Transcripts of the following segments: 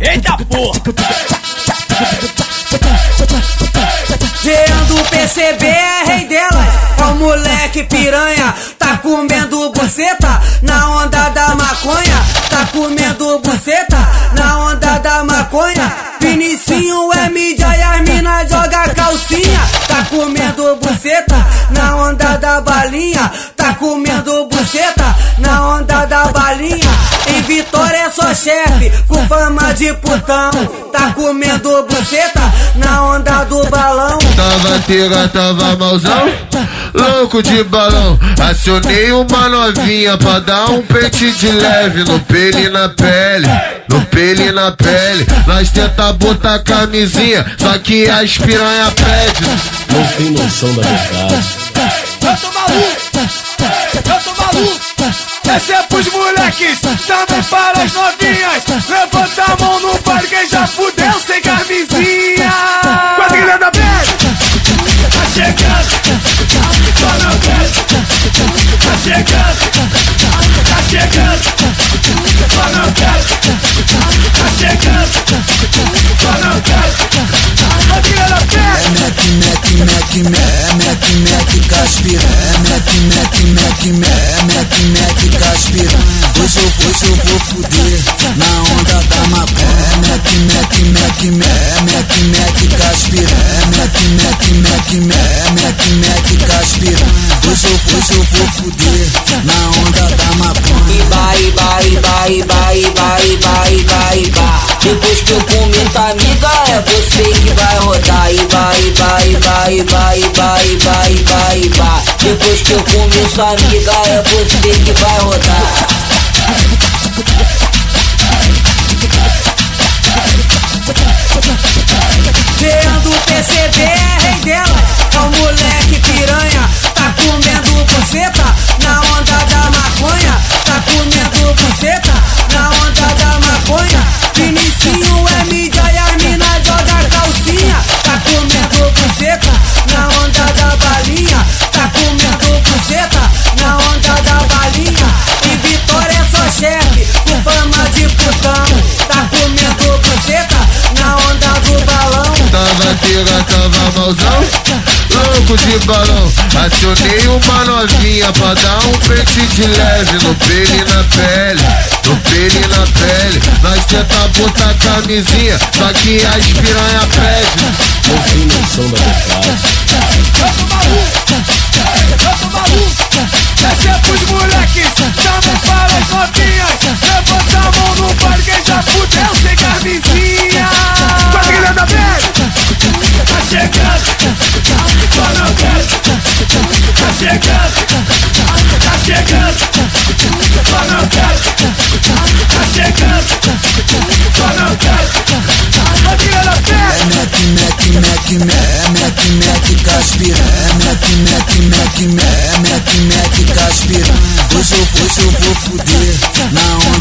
Eita porra! Vendo PCB é rei delas, é o moleque piranha, tá comendo buceta na onda da maconha, tá comendo buceta na onda da maconha. Vinicinho é mídia e as mina joga calcinha, tá comendo buceta na onda da balinha, tá comendo buceta na onda chefe, com fama de putão, tá comendo buceta na onda do balão. Tava tega, tava malzão, louco de balão. Acionei uma novinha pra dar um pente de leve no pele e na pele, no pele e na pele. Nós tenta botar camisinha, só que as piranha pede. Não tem noção da verdade. Eu tô maluco! Eu tô maluco! Esse é pros moleques, também para as novinhas. Levanta a mão no bar quem já fudeu sem camisinha. Quadrilha da Bad, tá chegando. Só não quero, tá chegando. Tá chegando. Só não quero, tá chegando. Só não quero. Quadrilha da Bad. Mac, Mac, Mac, Mac, Mac, Mac, É Mac, Mac, Mac, Mac, Mac, Mac, caspira. Hoje eu, hoje eu vou fuder na onda da maconha. É Mac, Mac, Mac, Mac, Mac, Mac, caspira. É Mac, Mac, Mac, Mac, Mac, Mac, caspira. Hoje eu, hoje eu vou fuder na onda da maconha. Iba, iba, iba, iba, iba, iba, iba, iba. Depois que eu comer tua amiga, é você que vai rodar. Iba, iba, iba, iba, iba, iba, iba. Depois que eu comer sua amiga, é você com fama de putão, tá comendo buceta na onda do balão. Tava tega, tava malzão, louco de balão. Acionei uma novinha pra dar um pente de leve no pele e na pele, no pele e na pele. Nós tenta botar camisinha, só que as piranha pede. Noção da verdade. Chegando. Tá chegando. Só não quero, tá chegando. Só não quero. É. É fuder na. É.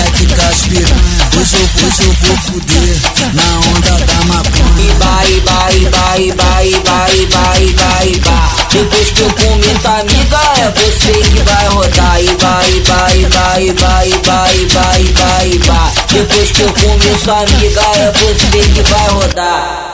É caspira. Hoje eu, hoje eu vou fuder na onda da maconha. Iba, iba, iba, iba, iba, iba, iba, iba. Depois que eu tua amiga, é você que vai rodar. Iba, iba, iba, iba, iba, iba, iba, iba. Depois que eu comer sua amiga, é você que vai rodar.